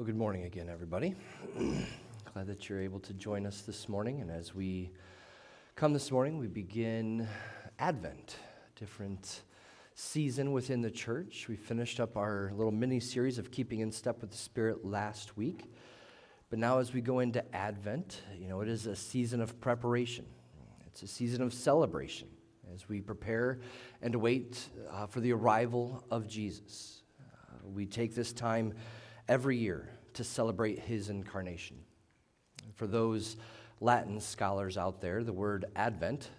Well, good morning again, everybody. Glad that you're able to join us this morning. And as we come this morning, we begin Advent, different season within the church. We finished up our little mini series of keeping in step with the Spirit last week. But now, as we go into Advent, you know, it is a season of preparation, it's a season of celebration as we prepare and await uh, for the arrival of Jesus. Uh, we take this time every year to celebrate his incarnation. For those Latin scholars out there, the word Advent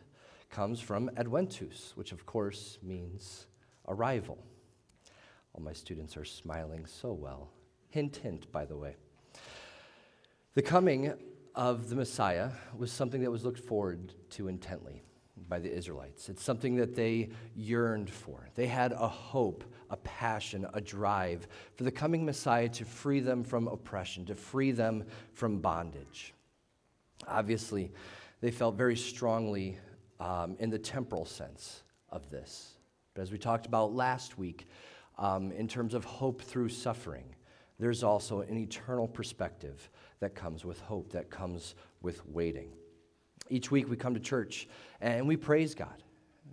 comes from adventus, which of course means arrival. All my students are smiling so well. Hint, hint, by the way. The coming of the Messiah was something that was looked forward to intently by the Israelites. It's something that they yearned for. They had a hope, a passion, a drive for the coming Messiah to free them from oppression, to free them from bondage. Obviously, they felt very strongly um, in the temporal sense of this. But as we talked about last week, um, in terms of hope through suffering, there's also an eternal perspective that comes with hope, that comes with waiting. Each week we come to church and we praise God.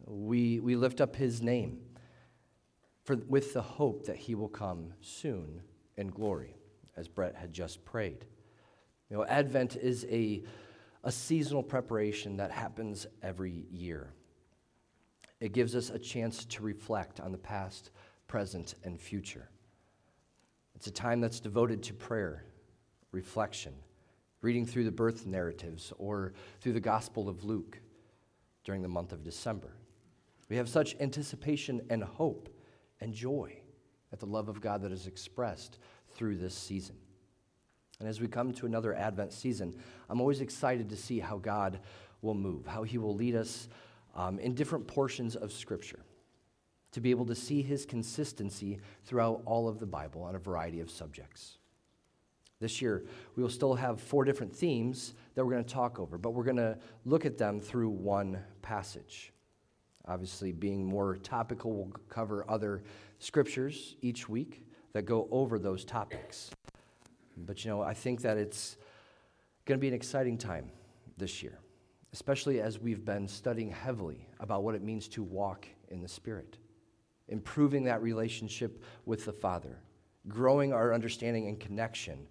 We, we lift up His name for, with the hope that He will come soon in glory, as Brett had just prayed. You know, Advent is a, a seasonal preparation that happens every year. It gives us a chance to reflect on the past, present, and future. It's a time that's devoted to prayer, reflection, reading through the birth narratives or through the Gospel of Luke during the month of December. We have such anticipation and hope and joy at the love of God that is expressed through this season. And as we come to another Advent season, I'm always excited to see how God will move, how He will lead us um, in different portions of Scripture, to be able to see His consistency throughout all of the Bible on a variety of subjects. This year, we will still have four different themes that we're going to talk over, but we're going to look at them through one passage. Obviously, being more topical, we'll cover other scriptures each week that go over those topics. But you know, I think that it's going to be an exciting time this year, especially as we've been studying heavily about what it means to walk in the Spirit, improving that relationship with the Father, growing our understanding and connection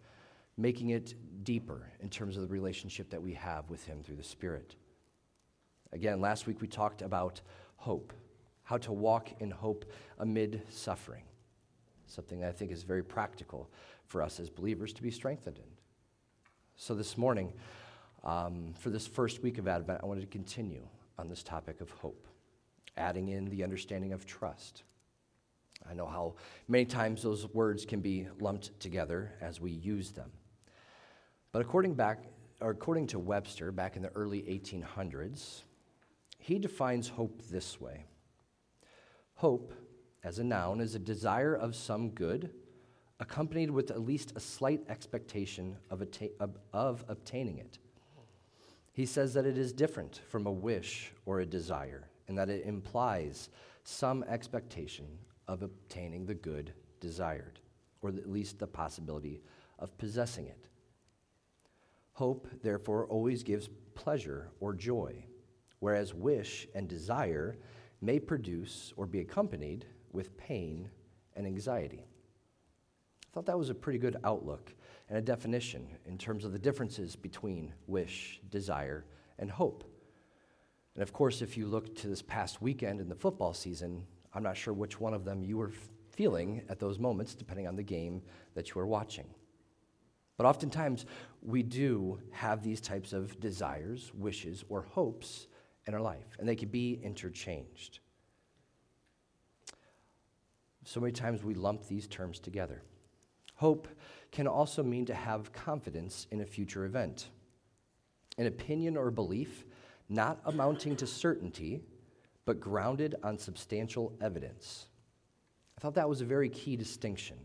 making it deeper in terms of the relationship that we have with Him through the Spirit. Again, last week we talked about hope, how to walk in hope amid suffering, something that I think is very practical for us as believers to be strengthened in. So this morning, um, for this first week of Advent, I wanted to continue on this topic of hope, adding in the understanding of trust. I know how many times those words can be lumped together as we use them. But according, back, or according to Webster, back in the early 1800s, he defines hope this way Hope, as a noun, is a desire of some good, accompanied with at least a slight expectation of, atta- of, of obtaining it. He says that it is different from a wish or a desire, and that it implies some expectation of obtaining the good desired, or at least the possibility of possessing it. Hope, therefore, always gives pleasure or joy, whereas wish and desire may produce or be accompanied with pain and anxiety. I thought that was a pretty good outlook and a definition in terms of the differences between wish, desire, and hope. And of course, if you look to this past weekend in the football season, I'm not sure which one of them you were feeling at those moments, depending on the game that you were watching. But oftentimes, we do have these types of desires, wishes, or hopes in our life, and they can be interchanged. So many times we lump these terms together. Hope can also mean to have confidence in a future event, an opinion or belief not amounting to certainty, but grounded on substantial evidence. I thought that was a very key distinction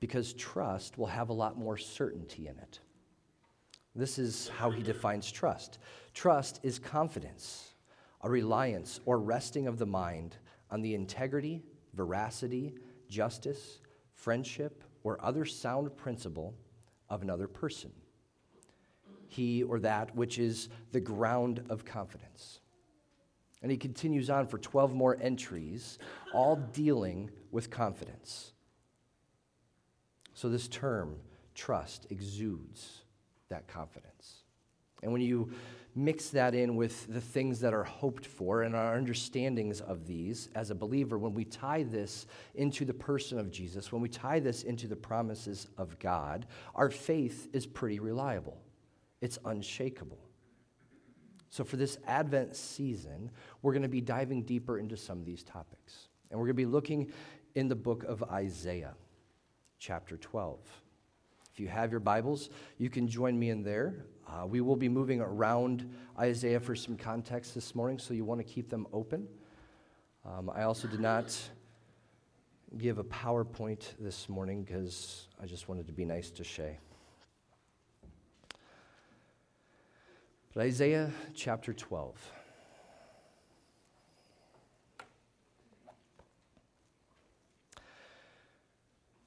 because trust will have a lot more certainty in it. This is how he defines trust trust is confidence, a reliance or resting of the mind on the integrity, veracity, justice, friendship, or other sound principle of another person. He or that which is the ground of confidence. And he continues on for 12 more entries, all dealing with confidence. So, this term, trust, exudes that confidence. And when you mix that in with the things that are hoped for and our understandings of these as a believer, when we tie this into the person of Jesus, when we tie this into the promises of God, our faith is pretty reliable. It's unshakable. So, for this Advent season, we're going to be diving deeper into some of these topics. And we're going to be looking in the book of Isaiah, chapter 12. If you have your Bibles, you can join me in there. Uh, we will be moving around Isaiah for some context this morning, so you want to keep them open. Um, I also did not give a PowerPoint this morning because I just wanted to be nice to Shay. But Isaiah chapter 12.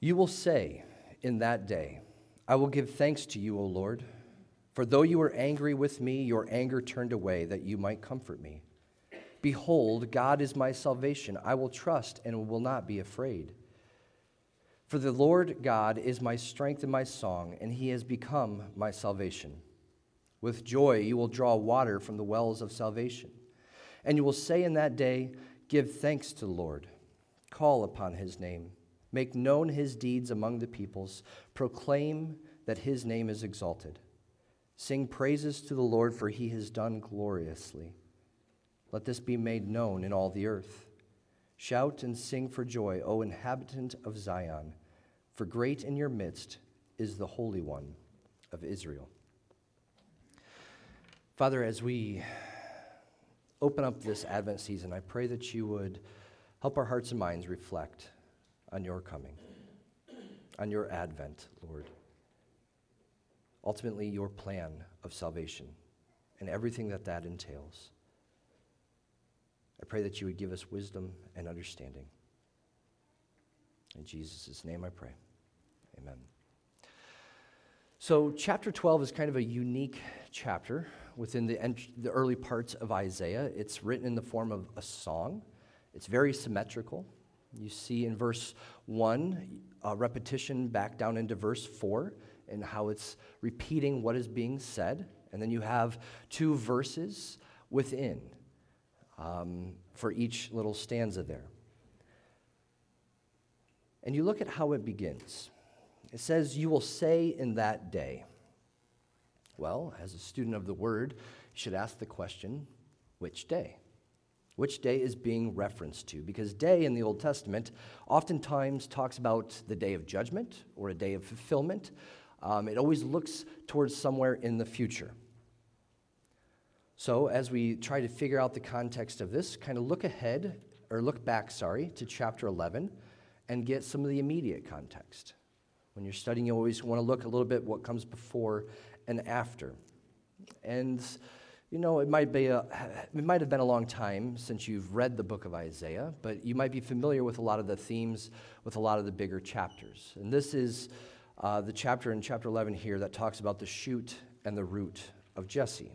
You will say in that day, I will give thanks to you, O Lord. For though you were angry with me, your anger turned away, that you might comfort me. Behold, God is my salvation. I will trust and will not be afraid. For the Lord God is my strength and my song, and he has become my salvation. With joy you will draw water from the wells of salvation. And you will say in that day, Give thanks to the Lord, call upon his name. Make known his deeds among the peoples. Proclaim that his name is exalted. Sing praises to the Lord, for he has done gloriously. Let this be made known in all the earth. Shout and sing for joy, O inhabitant of Zion, for great in your midst is the Holy One of Israel. Father, as we open up this Advent season, I pray that you would help our hearts and minds reflect on your coming, on your advent, Lord. Ultimately, your plan of salvation and everything that that entails. I pray that you would give us wisdom and understanding. In Jesus' name I pray. Amen. So, chapter 12 is kind of a unique chapter within the, ent- the early parts of Isaiah. It's written in the form of a song, it's very symmetrical. You see in verse 1 a repetition back down into verse 4 and how it's repeating what is being said. And then you have two verses within um, for each little stanza there. And you look at how it begins. It says, You will say in that day. Well, as a student of the word, you should ask the question, Which day? Which day is being referenced to. Because day in the Old Testament oftentimes talks about the day of judgment or a day of fulfillment. Um, it always looks towards somewhere in the future. So, as we try to figure out the context of this, kind of look ahead, or look back, sorry, to chapter 11 and get some of the immediate context. When you're studying, you always want to look a little bit what comes before and after. And you know, it might, be a, it might have been a long time since you've read the book of Isaiah, but you might be familiar with a lot of the themes, with a lot of the bigger chapters. And this is uh, the chapter in chapter 11 here that talks about the shoot and the root of Jesse.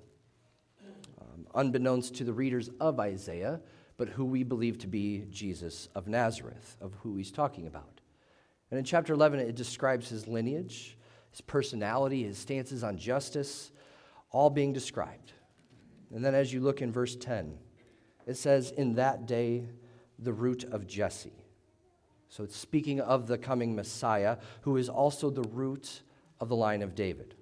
Um, unbeknownst to the readers of Isaiah, but who we believe to be Jesus of Nazareth, of who he's talking about. And in chapter 11, it describes his lineage, his personality, his stances on justice, all being described. And then as you look in verse 10, it says, In that day, the root of Jesse. So it's speaking of the coming Messiah, who is also the root of the line of David.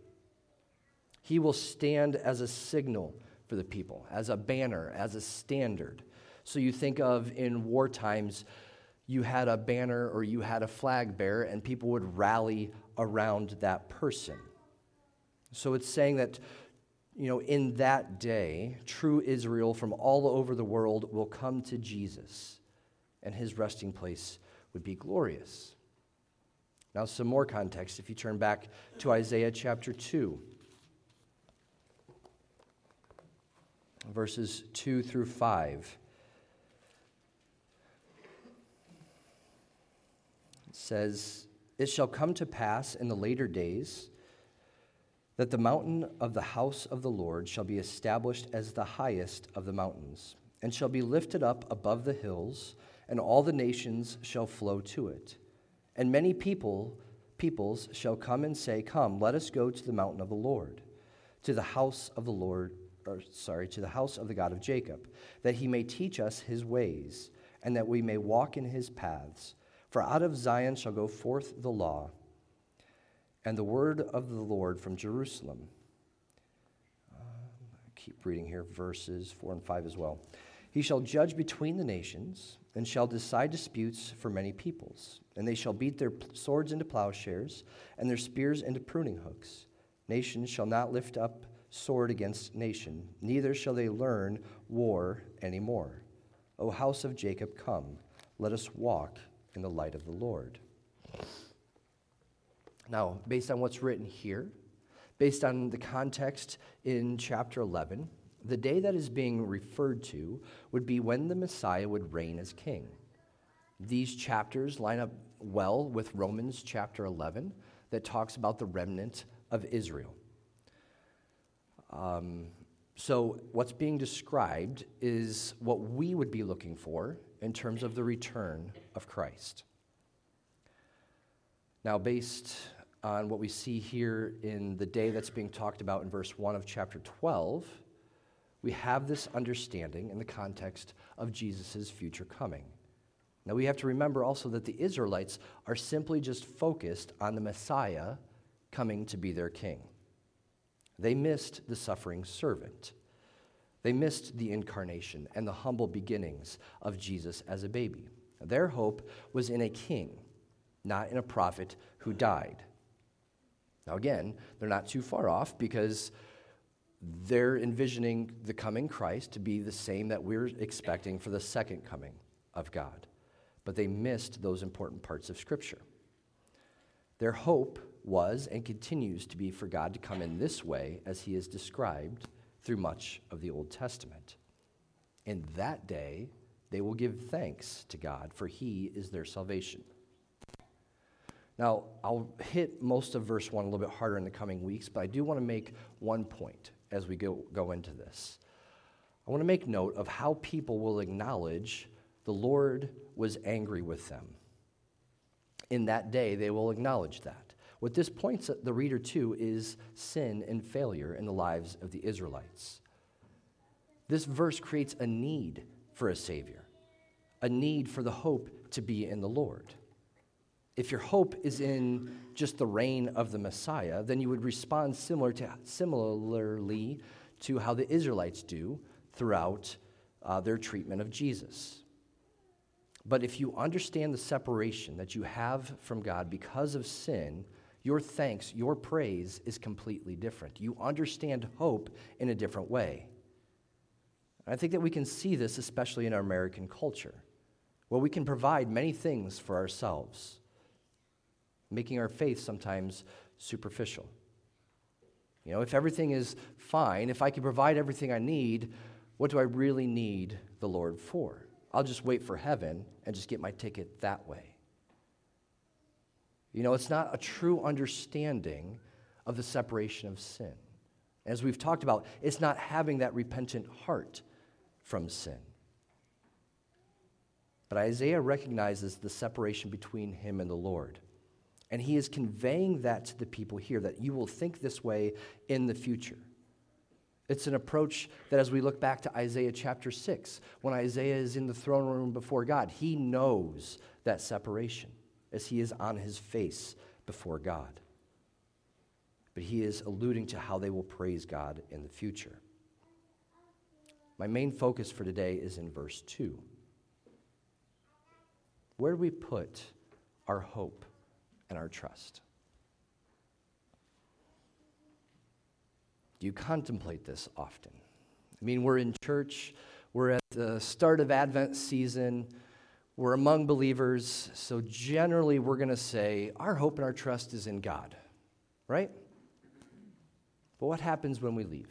He will stand as a signal for the people, as a banner, as a standard. So you think of in war times, you had a banner or you had a flag bearer, and people would rally around that person. So it's saying that you know, in that day, true Israel from all over the world will come to Jesus, and his resting place would be glorious. Now, some more context if you turn back to Isaiah chapter 2, verses 2 through 5. It says, It shall come to pass in the later days that the mountain of the house of the Lord shall be established as the highest of the mountains, and shall be lifted up above the hills, and all the nations shall flow to it. And many people peoples shall come and say, Come, let us go to the mountain of the Lord, to the house of the Lord, or sorry, to the house of the God of Jacob, that he may teach us his ways, and that we may walk in his paths. For out of Zion shall go forth the law, and the word of the Lord from Jerusalem. Um, keep reading here, verses 4 and 5 as well. He shall judge between the nations and shall decide disputes for many peoples. And they shall beat their swords into plowshares and their spears into pruning hooks. Nation shall not lift up sword against nation, neither shall they learn war any more. O house of Jacob, come, let us walk in the light of the Lord. Now, based on what's written here, based on the context in chapter 11, the day that is being referred to would be when the Messiah would reign as king. These chapters line up well with Romans chapter 11 that talks about the remnant of Israel. Um, so, what's being described is what we would be looking for in terms of the return of Christ. Now, based on what we see here in the day that's being talked about in verse 1 of chapter 12, we have this understanding in the context of Jesus' future coming. Now, we have to remember also that the Israelites are simply just focused on the Messiah coming to be their king. They missed the suffering servant. They missed the incarnation and the humble beginnings of Jesus as a baby. Their hope was in a king, not in a prophet who died. Now, again, they're not too far off because they're envisioning the coming Christ to be the same that we're expecting for the second coming of God. But they missed those important parts of Scripture. Their hope was and continues to be for God to come in this way as he is described through much of the Old Testament. In that day, they will give thanks to God, for he is their salvation. Now, I'll hit most of verse 1 a little bit harder in the coming weeks, but I do want to make one point as we go, go into this. I want to make note of how people will acknowledge the Lord was angry with them. In that day, they will acknowledge that. What this points the reader to is sin and failure in the lives of the Israelites. This verse creates a need for a Savior, a need for the hope to be in the Lord. If your hope is in just the reign of the Messiah, then you would respond similar to, similarly to how the Israelites do throughout uh, their treatment of Jesus. But if you understand the separation that you have from God because of sin, your thanks, your praise is completely different. You understand hope in a different way. I think that we can see this especially in our American culture, where we can provide many things for ourselves making our faith sometimes superficial. You know, if everything is fine, if I can provide everything I need, what do I really need the Lord for? I'll just wait for heaven and just get my ticket that way. You know, it's not a true understanding of the separation of sin. As we've talked about, it's not having that repentant heart from sin. But Isaiah recognizes the separation between him and the Lord. And he is conveying that to the people here that you will think this way in the future. It's an approach that, as we look back to Isaiah chapter 6, when Isaiah is in the throne room before God, he knows that separation as he is on his face before God. But he is alluding to how they will praise God in the future. My main focus for today is in verse 2. Where do we put our hope? And our trust. Do you contemplate this often? I mean, we're in church, we're at the start of Advent season, we're among believers, so generally we're going to say our hope and our trust is in God, right? But what happens when we leave?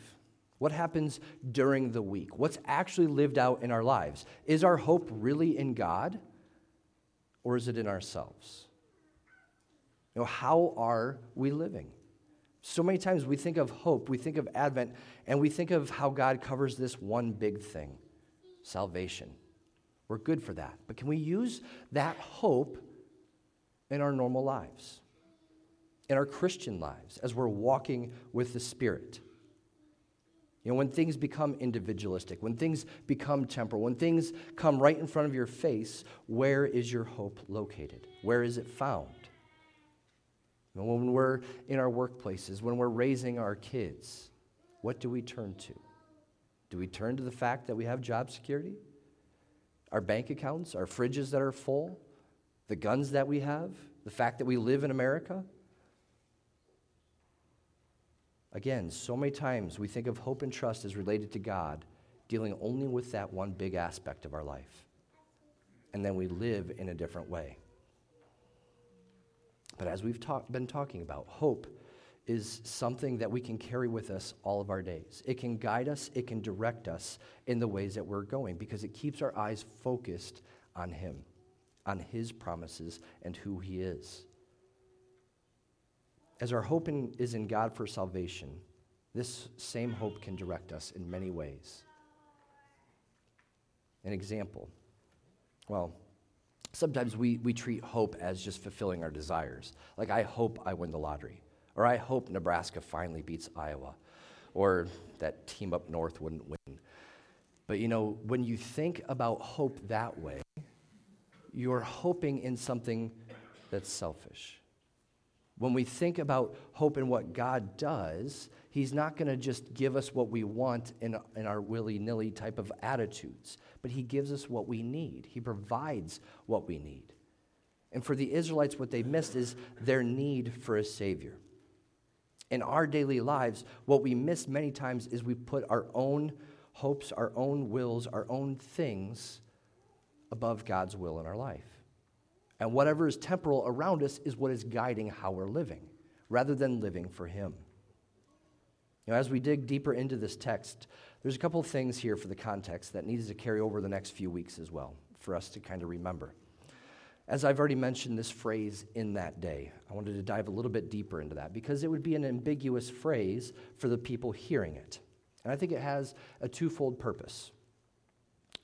What happens during the week? What's actually lived out in our lives? Is our hope really in God or is it in ourselves? You know, how are we living? So many times we think of hope, we think of Advent, and we think of how God covers this one big thing salvation. We're good for that. But can we use that hope in our normal lives, in our Christian lives, as we're walking with the Spirit? You know, when things become individualistic, when things become temporal, when things come right in front of your face, where is your hope located? Where is it found? When we're in our workplaces, when we're raising our kids, what do we turn to? Do we turn to the fact that we have job security? Our bank accounts, our fridges that are full, the guns that we have, the fact that we live in America? Again, so many times we think of hope and trust as related to God, dealing only with that one big aspect of our life. And then we live in a different way. But as we've talk, been talking about, hope is something that we can carry with us all of our days. It can guide us, it can direct us in the ways that we're going because it keeps our eyes focused on Him, on His promises, and who He is. As our hope in, is in God for salvation, this same hope can direct us in many ways. An example. Well, sometimes we, we treat hope as just fulfilling our desires. Like, I hope I win the lottery, or I hope Nebraska finally beats Iowa, or that team up north wouldn't win. But you know, when you think about hope that way, you're hoping in something that's selfish. When we think about hope and what God does, He's not going to just give us what we want in, in our willy nilly type of attitudes, but He gives us what we need. He provides what we need. And for the Israelites, what they missed is their need for a Savior. In our daily lives, what we miss many times is we put our own hopes, our own wills, our own things above God's will in our life. And whatever is temporal around us is what is guiding how we're living, rather than living for Him. You know, as we dig deeper into this text, there's a couple of things here for the context that needs to carry over the next few weeks as well for us to kind of remember. As I've already mentioned this phrase in that day, I wanted to dive a little bit deeper into that because it would be an ambiguous phrase for the people hearing it. And I think it has a twofold purpose.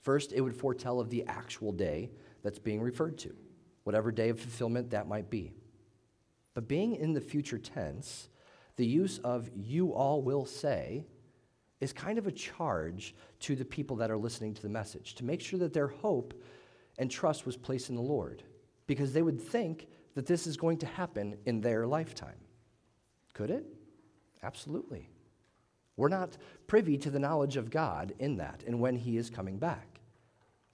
First, it would foretell of the actual day that's being referred to, whatever day of fulfillment that might be. But being in the future tense, the use of you all will say is kind of a charge to the people that are listening to the message to make sure that their hope and trust was placed in the Lord because they would think that this is going to happen in their lifetime. Could it? Absolutely. We're not privy to the knowledge of God in that and when He is coming back.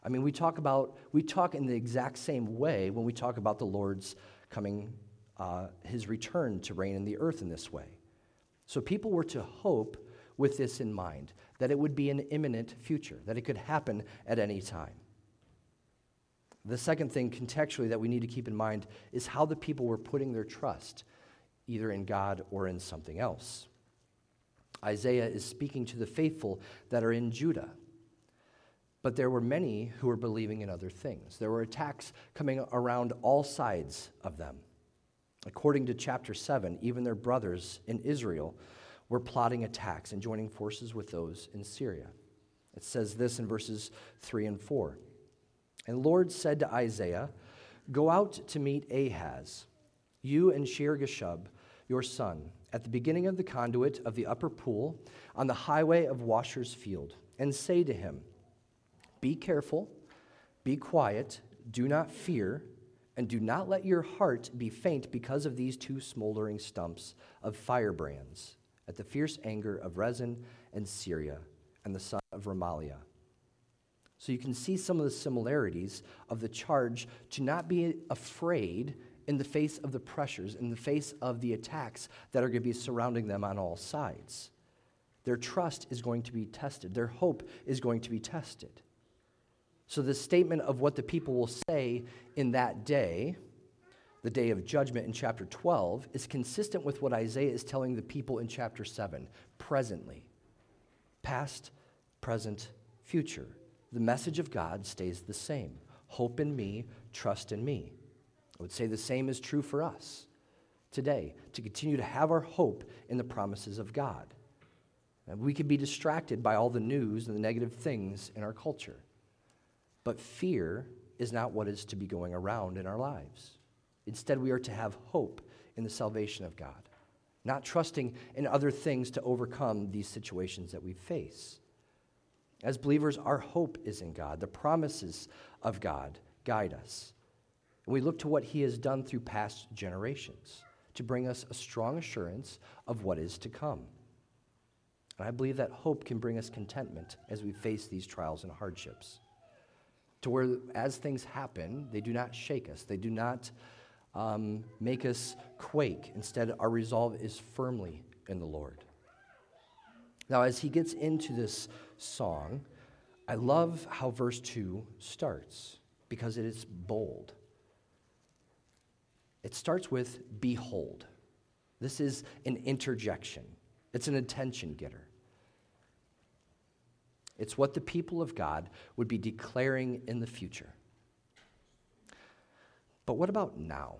I mean, we talk about, we talk in the exact same way when we talk about the Lord's coming uh, his return to reign in the earth in this way. So people were to hope with this in mind that it would be an imminent future, that it could happen at any time. The second thing, contextually, that we need to keep in mind is how the people were putting their trust, either in God or in something else. Isaiah is speaking to the faithful that are in Judah. But there were many who were believing in other things. There were attacks coming around all sides of them. According to chapter 7, even their brothers in Israel were plotting attacks and joining forces with those in Syria. It says this in verses 3 and 4. And Lord said to Isaiah, Go out to meet Ahaz, you and Shear-jashub, your son, at the beginning of the conduit of the upper pool on the highway of Washer's field, and say to him, Be careful, be quiet, do not fear and do not let your heart be faint because of these two smoldering stumps of firebrands at the fierce anger of Rezin and Syria and the son of Remaliah. So you can see some of the similarities of the charge to not be afraid in the face of the pressures, in the face of the attacks that are going to be surrounding them on all sides. Their trust is going to be tested, their hope is going to be tested. So, the statement of what the people will say in that day, the day of judgment in chapter 12, is consistent with what Isaiah is telling the people in chapter 7, presently. Past, present, future. The message of God stays the same hope in me, trust in me. I would say the same is true for us. today to continue to have our hope in the promises of God. And we can be distracted by all the news and the negative things in our culture. But fear is not what is to be going around in our lives. Instead, we are to have hope in the salvation of God, not trusting in other things to overcome these situations that we face. As believers, our hope is in God. The promises of God guide us. And we look to what He has done through past generations to bring us a strong assurance of what is to come. And I believe that hope can bring us contentment as we face these trials and hardships. To where, as things happen, they do not shake us, they do not um, make us quake. Instead, our resolve is firmly in the Lord. Now, as he gets into this song, I love how verse 2 starts because it is bold. It starts with behold. This is an interjection, it's an attention getter. It's what the people of God would be declaring in the future. But what about now?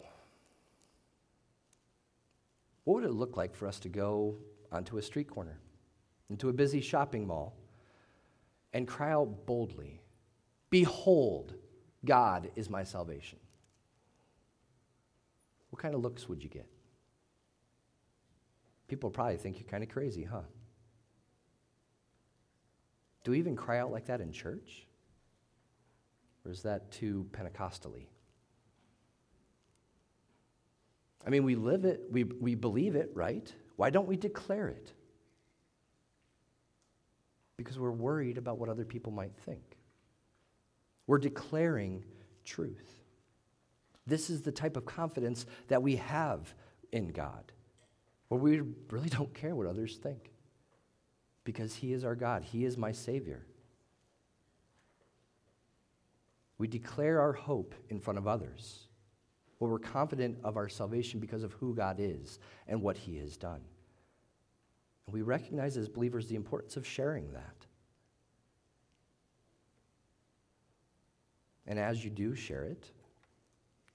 What would it look like for us to go onto a street corner, into a busy shopping mall, and cry out boldly, Behold, God is my salvation? What kind of looks would you get? People probably think you're kind of crazy, huh? Do we even cry out like that in church? Or is that too Pentecostally? I mean, we live it, we, we believe it, right? Why don't we declare it? Because we're worried about what other people might think. We're declaring truth. This is the type of confidence that we have in God, where we really don't care what others think because He is our God, He is my Savior. We declare our hope in front of others, where we're confident of our salvation because of who God is and what He has done. And we recognize as believers the importance of sharing that. And as you do share it,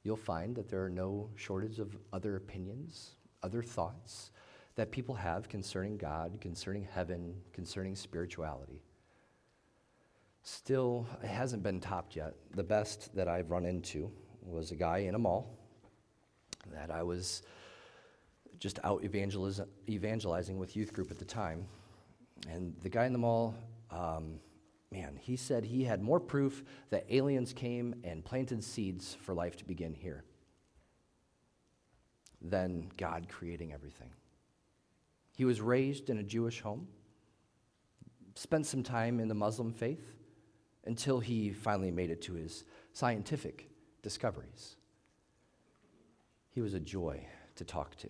you'll find that there are no shortage of other opinions, other thoughts that people have concerning God, concerning heaven, concerning spirituality. Still, it hasn't been topped yet. The best that I've run into was a guy in a mall that I was just out evangeliz- evangelizing with youth group at the time. And the guy in the mall, um, man, he said he had more proof that aliens came and planted seeds for life to begin here than God creating everything. He was raised in a Jewish home, spent some time in the Muslim faith until he finally made it to his scientific discoveries. He was a joy to talk to.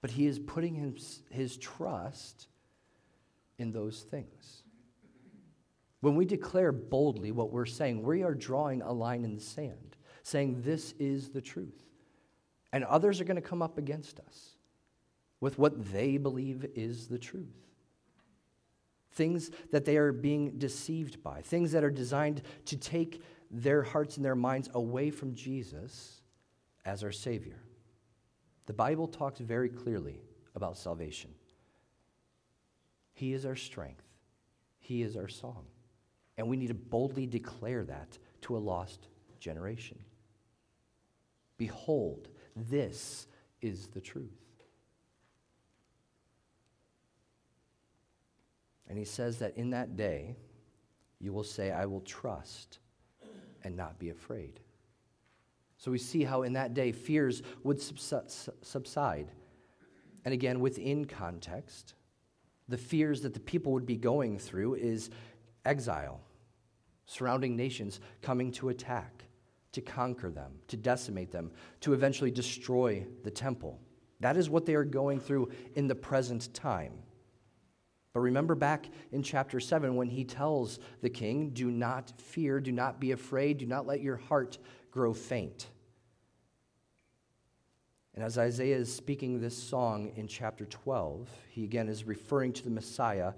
But he is putting his, his trust in those things. When we declare boldly what we're saying, we are drawing a line in the sand, saying, This is the truth. And others are going to come up against us with what they believe is the truth. Things that they are being deceived by, things that are designed to take their hearts and their minds away from Jesus as our Savior. The Bible talks very clearly about salvation. He is our strength, He is our song. And we need to boldly declare that to a lost generation. Behold, this is the truth. And he says that in that day, you will say, I will trust and not be afraid. So we see how in that day fears would subside. And again, within context, the fears that the people would be going through is exile, surrounding nations coming to attack, to conquer them, to decimate them, to eventually destroy the temple. That is what they are going through in the present time. But remember back in chapter 7 when he tells the king, Do not fear, do not be afraid, do not let your heart grow faint. And as Isaiah is speaking this song in chapter 12, he again is referring to the Messiah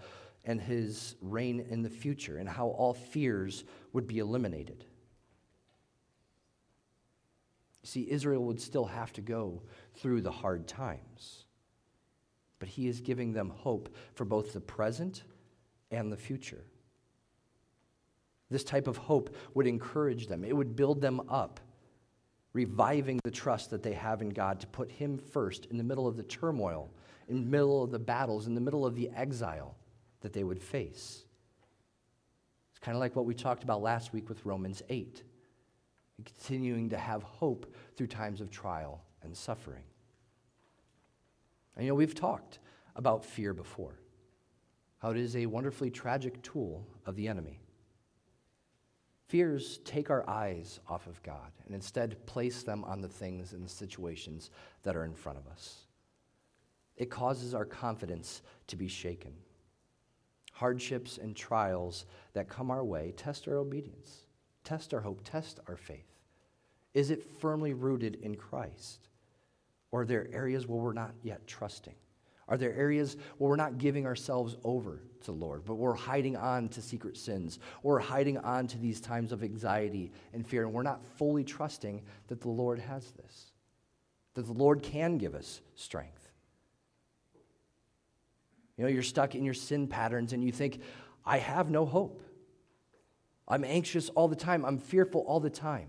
and his reign in the future and how all fears would be eliminated. See, Israel would still have to go through the hard times, but he is giving them hope for both the present and the future. This type of hope would encourage them, it would build them up, reviving the trust that they have in God to put Him first in the middle of the turmoil, in the middle of the battles, in the middle of the exile that they would face. It's kind of like what we talked about last week with Romans 8 continuing to have hope through times of trial and suffering. And you know, we've talked about fear before, how it is a wonderfully tragic tool of the enemy. Fears take our eyes off of God and instead place them on the things and the situations that are in front of us. It causes our confidence to be shaken. Hardships and trials that come our way test our obedience, test our hope, test our faith. Is it firmly rooted in Christ? Or are there areas where we're not yet trusting? Are there areas where we're not giving ourselves over to the Lord, but we're hiding on to secret sins, or hiding on to these times of anxiety and fear, and we're not fully trusting that the Lord has this, that the Lord can give us strength? You know, you're stuck in your sin patterns and you think, I have no hope. I'm anxious all the time. I'm fearful all the time.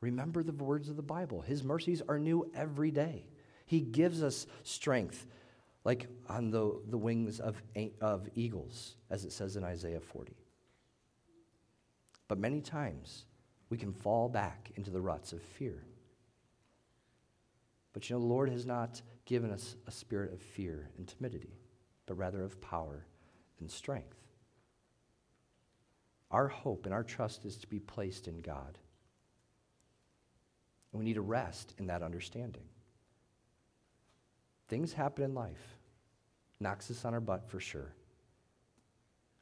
Remember the words of the Bible. His mercies are new every day. He gives us strength, like on the, the wings of, of eagles, as it says in Isaiah 40. But many times, we can fall back into the ruts of fear. But you know, the Lord has not given us a spirit of fear and timidity, but rather of power and strength. Our hope and our trust is to be placed in God. And we need to rest in that understanding. Things happen in life, knocks us on our butt for sure.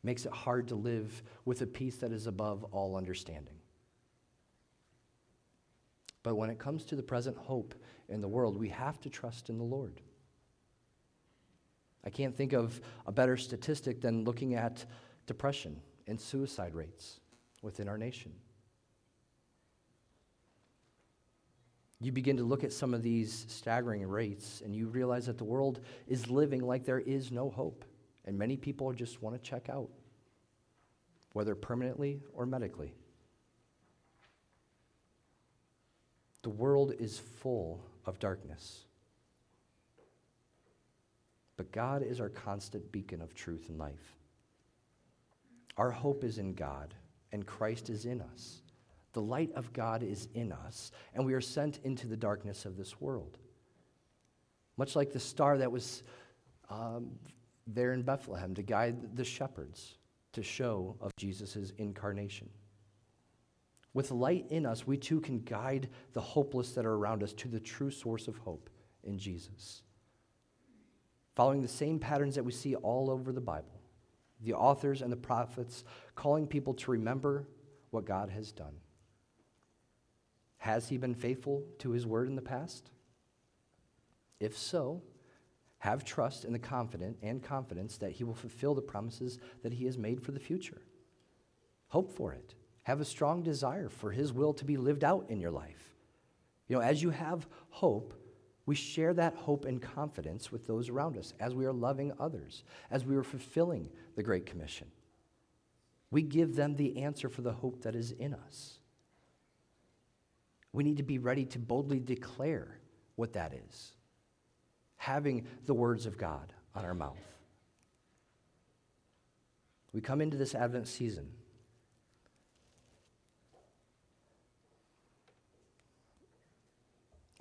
Makes it hard to live with a peace that is above all understanding. But when it comes to the present hope in the world, we have to trust in the Lord. I can't think of a better statistic than looking at depression and suicide rates within our nation. You begin to look at some of these staggering rates and you realize that the world is living like there is no hope. And many people just want to check out, whether permanently or medically. The world is full of darkness. But God is our constant beacon of truth and life. Our hope is in God, and Christ is in us. The light of God is in us, and we are sent into the darkness of this world. Much like the star that was um, there in Bethlehem to guide the shepherds to show of Jesus' incarnation. With light in us, we too can guide the hopeless that are around us to the true source of hope in Jesus. Following the same patterns that we see all over the Bible, the authors and the prophets calling people to remember what God has done. Has he been faithful to his word in the past? If so, have trust in the confident and confidence that he will fulfill the promises that he has made for the future. Hope for it. Have a strong desire for his will to be lived out in your life. You know, as you have hope, we share that hope and confidence with those around us as we are loving others, as we are fulfilling the Great Commission. We give them the answer for the hope that is in us. We need to be ready to boldly declare what that is, having the words of God on our mouth. We come into this Advent season.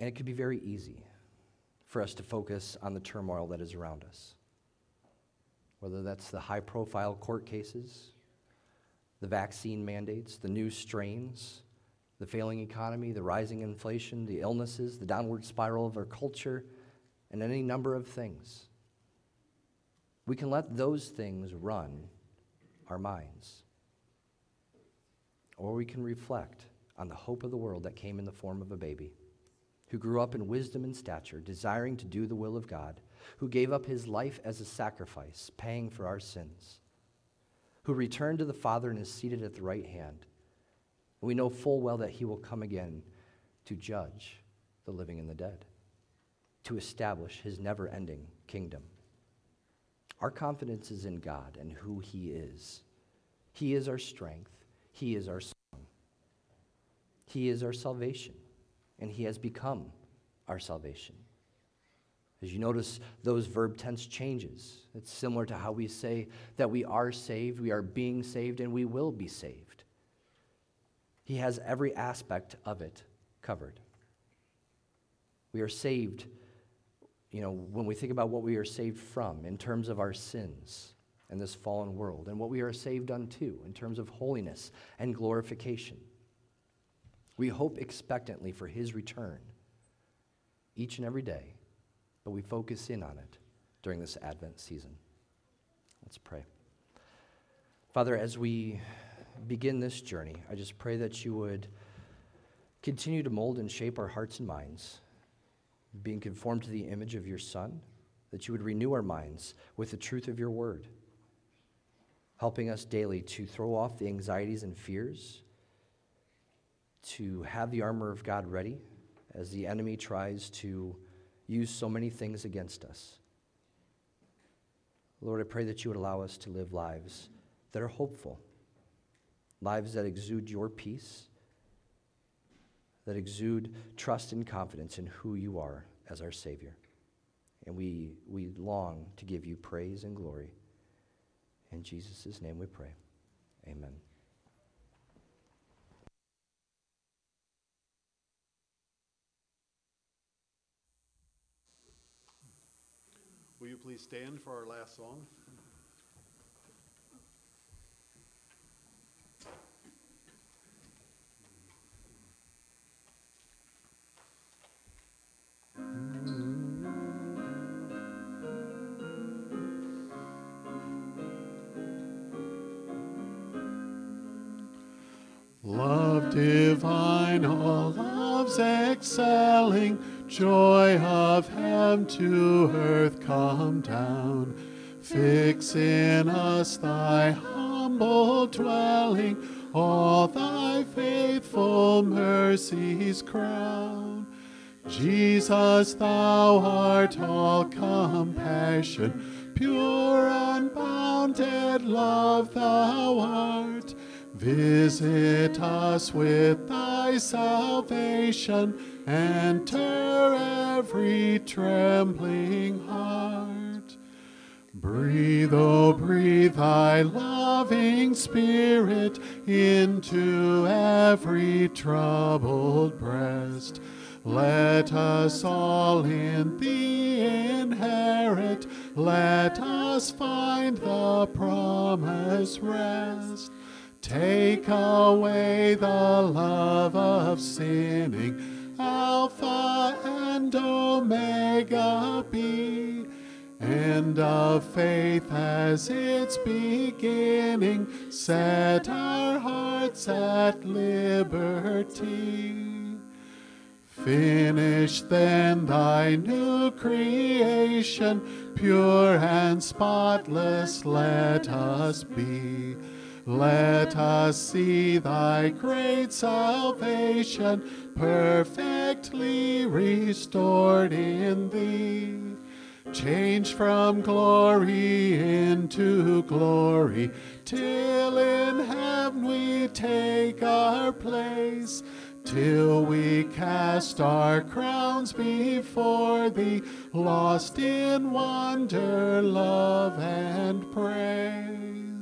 And it could be very easy for us to focus on the turmoil that is around us. Whether that's the high profile court cases, the vaccine mandates, the new strains, the failing economy, the rising inflation, the illnesses, the downward spiral of our culture, and any number of things. We can let those things run our minds. Or we can reflect on the hope of the world that came in the form of a baby, who grew up in wisdom and stature, desiring to do the will of God, who gave up his life as a sacrifice, paying for our sins, who returned to the Father and is seated at the right hand we know full well that he will come again to judge the living and the dead, to establish his never ending kingdom. Our confidence is in God and who he is. He is our strength, he is our song, he is our salvation, and he has become our salvation. As you notice, those verb tense changes. It's similar to how we say that we are saved, we are being saved, and we will be saved. He has every aspect of it covered. We are saved, you know, when we think about what we are saved from in terms of our sins and this fallen world, and what we are saved unto in terms of holiness and glorification. We hope expectantly for his return each and every day but we focus in on it during this Advent season. Let's pray. Father, as we begin this journey, I just pray that you would continue to mold and shape our hearts and minds, being conformed to the image of your Son, that you would renew our minds with the truth of your word, helping us daily to throw off the anxieties and fears, to have the armor of God ready as the enemy tries to use so many things against us. Lord, I pray that you would allow us to live lives that are hopeful, lives that exude your peace, that exude trust and confidence in who you are as our Savior. And we, we long to give you praise and glory. In Jesus' name we pray. Amen. Will you please stand for our last song? Divine, all loves excelling Joy of heaven to earth come down. Fix in us thy humble dwelling, all thy faithful mercies crown. Jesus, thou art all compassion, pure unbounded love thou art. Visit us with thy salvation enter every trembling heart. Breathe, oh, breathe thy loving spirit into every troubled breast. Let us all in thee inherit, let us find the promised rest. Take away the love of sinning Alpha and Omega be, and of faith as its beginning, set our hearts at liberty. Finish then thy new creation, pure and spotless let us be let us see thy great salvation perfectly restored in thee. Change from glory into glory, till in heaven we take our place, till we cast our crowns before thee, lost in wonder, love, and praise.